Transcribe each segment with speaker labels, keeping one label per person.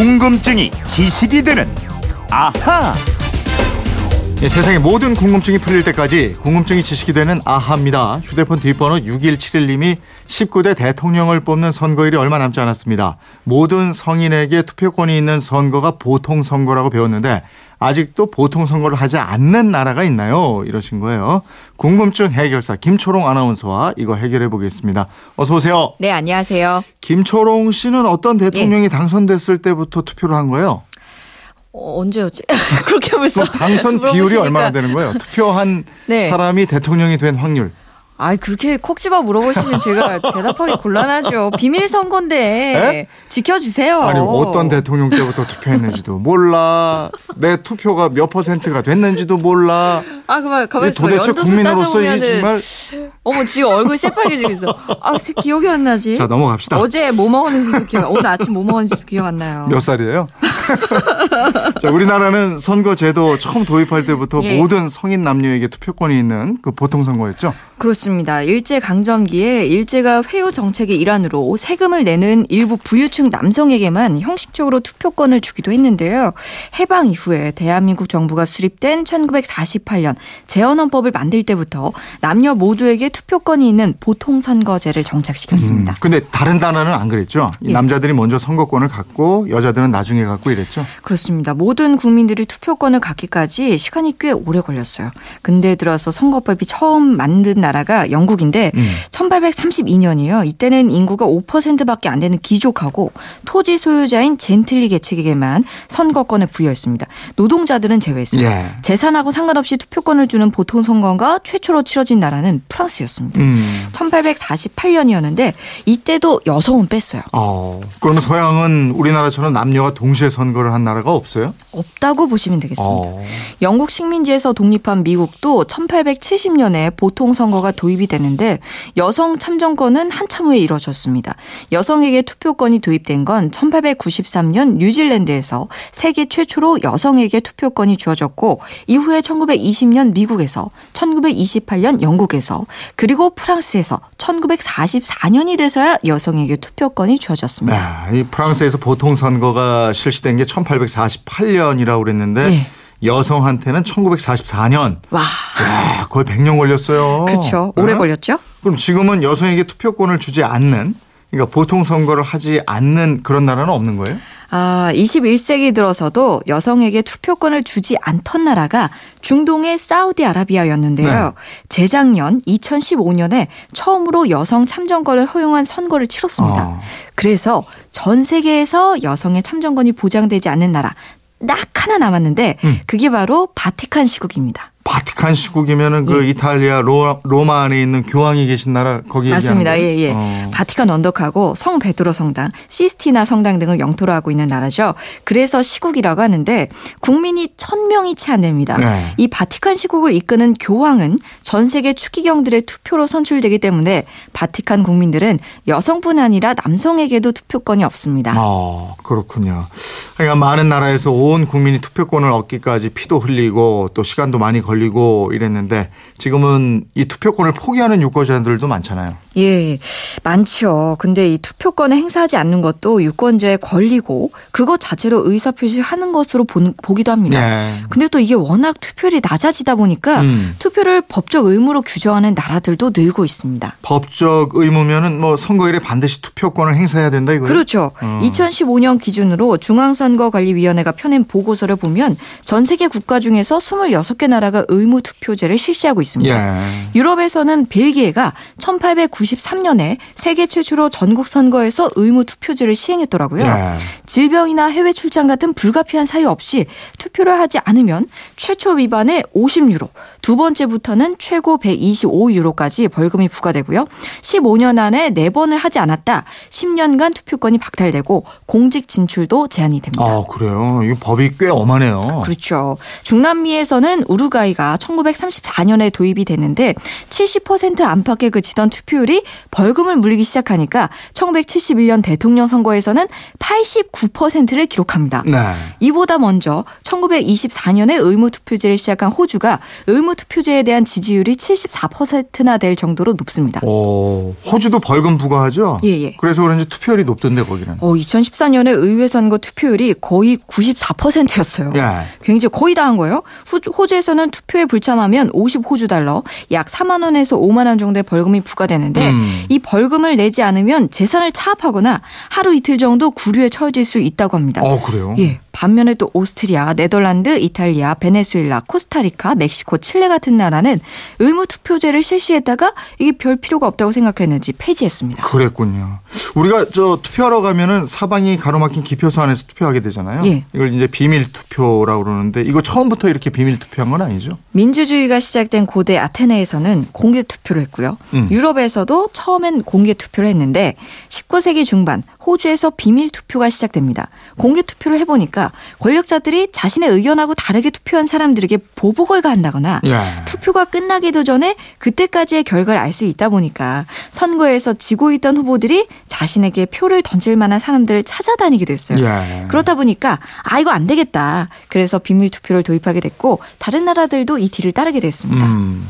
Speaker 1: 궁금증이 지식이 되는 아하.
Speaker 2: 예, 세상의 모든 궁금증이 풀릴 때까지 궁금증이 지식이 되는 아하입니다. 휴대폰 뒷번호 6171님이 19대 대통령을 뽑는 선거일이 얼마 남지 않았습니다. 모든 성인에게 투표권이 있는 선거가 보통 선거라고 배웠는데 아직도 보통 선거를 하지 않는 나라가 있나요? 이러신 거예요. 궁금증 해결사 김초롱 아나운서와 이거 해결해 보겠습니다. 어서 오세요.
Speaker 3: 네, 안녕하세요.
Speaker 2: 김초롱 씨는 어떤 대통령이 당선됐을 때부터 투표를 한 거예요?
Speaker 3: 어, 언제였지? 그렇게 벌써
Speaker 2: 그럼 당선 비율이. 얼마나 되는 거예요? 투표한
Speaker 3: 네.
Speaker 2: 사람이 대통령이 된 확률.
Speaker 3: 아이 그렇게 콕 집어 물어보시면 제가 대답하기 곤란하죠. 비밀 선거인데
Speaker 2: 에?
Speaker 3: 지켜주세요.
Speaker 2: 아니 어떤 대통령 때부터 투표했는지도 몰라. 내 투표가 몇 퍼센트가 됐는지도 몰라.
Speaker 3: 아 그만 가만.
Speaker 2: 도대체 국민으로서 이 정말
Speaker 3: 어머 지금 얼굴 새빨개지고 있어. 아 새- 기억이 안 나지?
Speaker 2: 자 넘어갑시다.
Speaker 3: 어제 뭐 먹었는지도 기억. 오늘 아침 뭐 먹었는지도 기억 안 나요.
Speaker 2: 몇 살이에요? 자, 우리나라는 선거 제도 처음 도입할 때부터
Speaker 3: 예.
Speaker 2: 모든 성인 남녀에게 투표권이 있는 그 보통 선거였죠.
Speaker 3: 그렇습니다. 일제 강점기에 일제가 회유 정책의 일환으로 세금을 내는 일부 부유층 남성에게만 형식적으로 투표권을 주기도 했는데요. 해방 이후에 대한민국 정부가 수립된 1948년 재헌헌법을 만들 때부터 남녀 모두에게 투표권이 있는 보통 선거제를 정착시켰습니다.
Speaker 2: 근데 다른 나라는 안 그랬죠. 이
Speaker 3: 예.
Speaker 2: 남자들이 먼저 선거권을 갖고 여자들은 나중에 갖고 이랬죠.
Speaker 3: 그렇습니다. 모든 국민들이 투표권을 갖기까지 시간이 꽤 오래 걸렸어요. 근데 들어서 선거법이 처음 만든 나라가 영국인데 1832년이요. 이때는 인구가 5%밖에 안 되는 귀족하고 토지 소유자인 젠틀리 계층에게만 선거권을 부여했습니다. 노동자들은 제외했어요.
Speaker 2: 예.
Speaker 3: 재산하고 상관없이 투표권을 주는 보통 선거가 최초로 치러진 나라는 프랑스였습니다.
Speaker 2: 음.
Speaker 3: 1848년이었는데 이때도 여성은 뺐어요.
Speaker 2: 어. 그러면 서양은 우리나라처럼 남녀가 동시에 선거를 한 나라가 없어요?
Speaker 3: 없다고 보시면 되겠습니다.
Speaker 2: 어.
Speaker 3: 영국 식민지에서 독립한 미국도 1870년에 보통 선거 가 도입이 되는데 여성 참정권은 한참 후에 이뤄졌습니다. 여성에게 투표권이 도입된 건 1893년 뉴질랜드에서 세계 최초로 여성에게 투표권이 주어졌고 이후에 1920년 미국에서 1928년 영국에서 그리고 프랑스에서 1944년이 돼서야 여성에게 투표권이 주어졌습니다.
Speaker 2: 네, 이 프랑스에서 보통 선거가 실시된 게 1848년이라고 그랬는데
Speaker 3: 네.
Speaker 2: 여성한테는 1944년.
Speaker 3: 와,
Speaker 2: 야, 거의 100년 걸렸어요.
Speaker 3: 그렇죠. 오래
Speaker 2: 네?
Speaker 3: 걸렸죠?
Speaker 2: 그럼 지금은 여성에게 투표권을 주지 않는 그러니까 보통 선거를 하지 않는 그런 나라는 없는 거예요?
Speaker 3: 아, 21세기 들어서도 여성에게 투표권을 주지 않던 나라가 중동의 사우디아라비아였는데요.
Speaker 2: 네.
Speaker 3: 재작년 2015년에 처음으로 여성 참정권을 허용한 선거를 치렀습니다.
Speaker 2: 어.
Speaker 3: 그래서 전 세계에서 여성의 참정권이 보장되지 않는 나라 딱 하나 남았는데
Speaker 2: 음.
Speaker 3: 그게 바로 바티칸 시국입니다.
Speaker 2: 바티칸 시국이면은 그 이탈리아 로, 로마 안에 있는 교황이 계신 나라 거기
Speaker 3: 맞습니다. 예, 예.
Speaker 2: 어.
Speaker 3: 바티칸 언덕하고 성 베드로 성당, 시스티나 성당 등을 영토로 하고 있는 나라죠. 그래서 시국이라고 하는데 국민이 천 명이 채 안 됩니다.
Speaker 2: 네.
Speaker 3: 이 바티칸 시국을 이끄는 교황은 전 세계 추기경들의 투표로 선출되기 때문에 바티칸 국민들은 여성뿐 아니라 남성에게도 투표권이 없습니다.
Speaker 2: 어, 그렇군요. 그러니까 많은 나라에서 온 국민이 투표권을 얻기까지 피도 흘리고 또 시간도 많이 걸리 고 이랬는데 지금은 이 투표권을 포기하는 유권자들도 많잖아요.
Speaker 3: 예, 많죠. 근데 이 투표권을 행사하지 않는 것도 유권자의 권리고 그것 자체로 의사표시하는 것으로 본- 보기도 합니다.
Speaker 2: 네.
Speaker 3: 근데 또 이게 워낙 투표율이 낮아지다 보니까
Speaker 2: 음.
Speaker 3: 투표를 법적 의무로 규정하는 나라들도 늘고 있습니다.
Speaker 2: 법적 의무면은 뭐 선거일에 반드시 투표권을 행사해야 된다 이거예요?
Speaker 3: 그렇죠.
Speaker 2: 어.
Speaker 3: 2015년 기준으로 중앙선거관리위원회가 펴낸 보고서를 보면 전 세계 국가 중에서 26개 나라가 의무 투표제를 실시하고 있습니다.
Speaker 2: 예.
Speaker 3: 유럽에서는 벨기에가 1893년에 세계 최초로 전국 선거에서 의무 투표제를 시행했더라고요.
Speaker 2: 예.
Speaker 3: 질병이나 해외 출장 같은 불가피한 사유 없이 투표를 하지 않으면 최초 위반에 50유로, 두 번째부터는 최고 125유로까지 벌금이 부과되고요. 15년 안에 4번을 하지 않았다. 10년간 투표권이 박탈되고 공직 진출도 제한이 됩니다.
Speaker 2: 아, 그래요. 이 법이 꽤 엄하네요.
Speaker 3: 그렇죠. 중남미에서는 우루과이가 1934년에 도입이 됐는데 70% 안팎에 그치던 투표율이 벌금을 물리기 시작하니까 1971년 대통령 선거에서는 89%를 기록합니다.
Speaker 2: 네.
Speaker 3: 이보다 먼저 1924년에 의무 투표제를 시작한 호주가 의무 의무 투표제에 대한 지지율이 74%나 될 정도로 높습니다.
Speaker 2: 오, 호주도 벌금 부과하죠?
Speaker 3: 예, 예.
Speaker 2: 그래서 그런지 투표율이 높던데 거기는.
Speaker 3: 어, 2014년에 의회 선거 투표율이 거의 94%였어요.
Speaker 2: 예.
Speaker 3: 굉장히 거의 다 한 거예요. 후, 호주에서는 투표에 불참하면 50호주 달러, 약 4만 원에서 5만 원 정도의 벌금이 부과되는데
Speaker 2: 음.
Speaker 3: 이 벌금을 내지 않으면 재산을 차압하거나 하루 이틀 정도 구류에 처해질 수 있다고 합니다.
Speaker 2: 어, 그래요?
Speaker 3: 예. 반면에 또 오스트리아, 네덜란드, 이탈리아, 베네수엘라, 코스타리카, 멕시코, 칠레 같은 나라는 의무 투표제를 실시했다가 이게 별 필요가 없다고 생각했는지 폐지했습니다.
Speaker 2: 그랬군요. 우리가 저 투표하러 가면은 사방이 가로막힌 기표소 안에서 투표하게 되잖아요.
Speaker 3: 예.
Speaker 2: 이걸 이제 비밀 투표라고 그러는데 이거 처음부터 이렇게 비밀 투표한 건 아니죠?
Speaker 3: 민주주의가 시작된 고대 아테네에서는 공개 투표를 했고요.
Speaker 2: 음.
Speaker 3: 유럽에서도 처음엔 공개 투표를 했는데 19세기 중반 호주에서 비밀 투표가 시작됩니다. 공개 투표를 해보니까 권력자들이 자신의 의견하고 다르게 투표한 사람들에게 보복을 가한다거나
Speaker 2: 예.
Speaker 3: 투표가 끝나기도 전에 그때까지의 결과를 알 수 있다 보니까 선거에서 지고 있던 후보들이 자신에게 표를 던질 만한 사람들을 찾아다니기도 했어요.
Speaker 2: 예.
Speaker 3: 그렇다 보니까 아 이거 안 되겠다. 그래서 비밀 투표를 도입하게 됐고 다른 나라들도 이 뒤를 따르게 됐습니다.
Speaker 2: 음.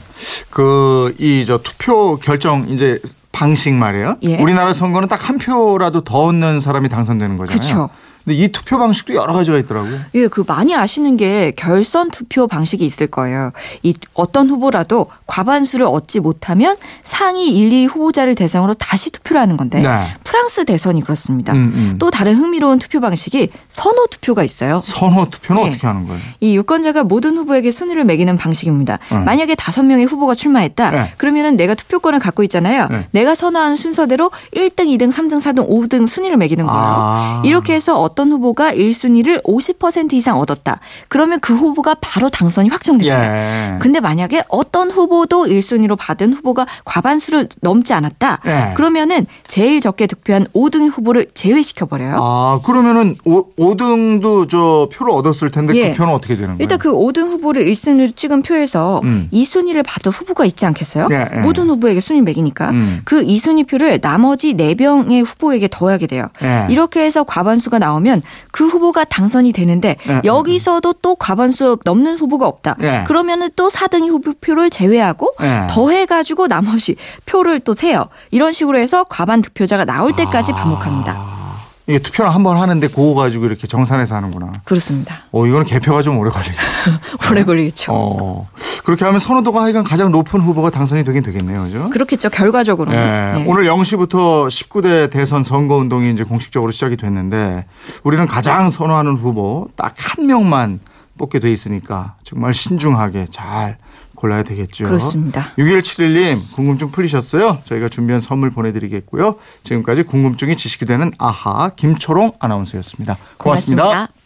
Speaker 2: 그이 저 투표 결정 이제 방식 말이에요.
Speaker 3: 예.
Speaker 2: 우리나라 선거는 딱 한 표라도 더 얻는 사람이 당선되는 거잖아요.
Speaker 3: 그쵸.
Speaker 2: 근데 이 투표 방식도 여러 가지가 있더라고요.
Speaker 3: 예, 그 많이 아시는 게 결선 투표 방식이 있을 거예요. 이 어떤 후보라도 과반수를 얻지 못하면 상위 1, 2 후보자를 대상으로 다시 투표를 하는 건데
Speaker 2: 네.
Speaker 3: 프랑스 대선이 그렇습니다.
Speaker 2: 음, 음.
Speaker 3: 또 다른 흥미로운 투표 방식이 선호 투표가 있어요.
Speaker 2: 선호 투표는
Speaker 3: 예.
Speaker 2: 어떻게 하는 거예요?
Speaker 3: 이 유권자가 모든 후보에게 순위를 매기는 방식입니다.
Speaker 2: 음.
Speaker 3: 만약에 다섯 명의 후보가 출마했다.
Speaker 2: 네.
Speaker 3: 그러면은 내가 투표권을 갖고 있잖아요.
Speaker 2: 네.
Speaker 3: 내가 선호하는 순서대로 1등, 2등, 3등, 4등, 5등 순위를 매기는 거예요.
Speaker 2: 아.
Speaker 3: 이렇게 해서 어떤 후보가 1순위를 50% 이상 얻었다. 그러면 그 후보가 바로 당선이 확정됩니다.
Speaker 2: 예.
Speaker 3: 근데 만약에 어떤 후보도 1순위로 받은 후보가 과반수를 넘지 않았다.
Speaker 2: 네.
Speaker 3: 그러면은 제일 적게 득표한 5등의 후보를 제외시켜 버려요.
Speaker 2: 아, 그러면은 오, 5등도 저 표를 얻었을 텐데
Speaker 3: 예.
Speaker 2: 그 표는 어떻게 되는 거예요?
Speaker 3: 일단 그 5등 후보를 1순위로 찍은 표에서
Speaker 2: 음.
Speaker 3: 2순위를 받은 후보가 있지 않겠어요?
Speaker 2: 예, 예.
Speaker 3: 모든 후보에게 순위 매기니까
Speaker 2: 음.
Speaker 3: 그 2순위 표를 나머지 4명의 후보에게 더하게 돼요.
Speaker 2: 예.
Speaker 3: 이렇게 해서 과반수가 나오면 그 후보가 당선이 되는데
Speaker 2: 예,
Speaker 3: 여기서도 또 과반수 넘는 후보가 없다.
Speaker 2: 예.
Speaker 3: 그러면은 또 4등이 후보표를 제외하고
Speaker 2: 예.
Speaker 3: 더해가지고 나머지 표를 또 세요. 이런 식으로 해서 과반 득표자가 나올
Speaker 2: 아.
Speaker 3: 때까지 반복합니다.
Speaker 2: 이게 투표를 한 번 하는데 그거 가지고 이렇게 정산해서 하는구나.
Speaker 3: 그렇습니다.
Speaker 2: 어, 이거는 개표가 좀 오래 걸리겠네.
Speaker 3: 오래 걸리겠죠.
Speaker 2: 어. 그렇게 하면 선호도가 하여간 가장 높은 후보가 당선이 되긴 되겠네요. 그죠?
Speaker 3: 그렇겠죠. 결과적으로는.
Speaker 2: 예.
Speaker 3: 네.
Speaker 2: 오늘 0시부터 19대 대선 선거 운동이 이제 공식적으로 시작이 됐는데 우리는 가장 선호하는 후보 딱 한 명만 뽑게 돼 있으니까 정말 신중하게 잘 골라야 되겠죠.
Speaker 3: 그렇습니다.
Speaker 2: 6171님 궁금증 풀리셨어요? 저희가 준비한 선물 보내드리겠고요. 지금까지 궁금증이 지식이 되는 아하 김초롱 아나운서였습니다 고맙습니다.
Speaker 3: 고맙습니다.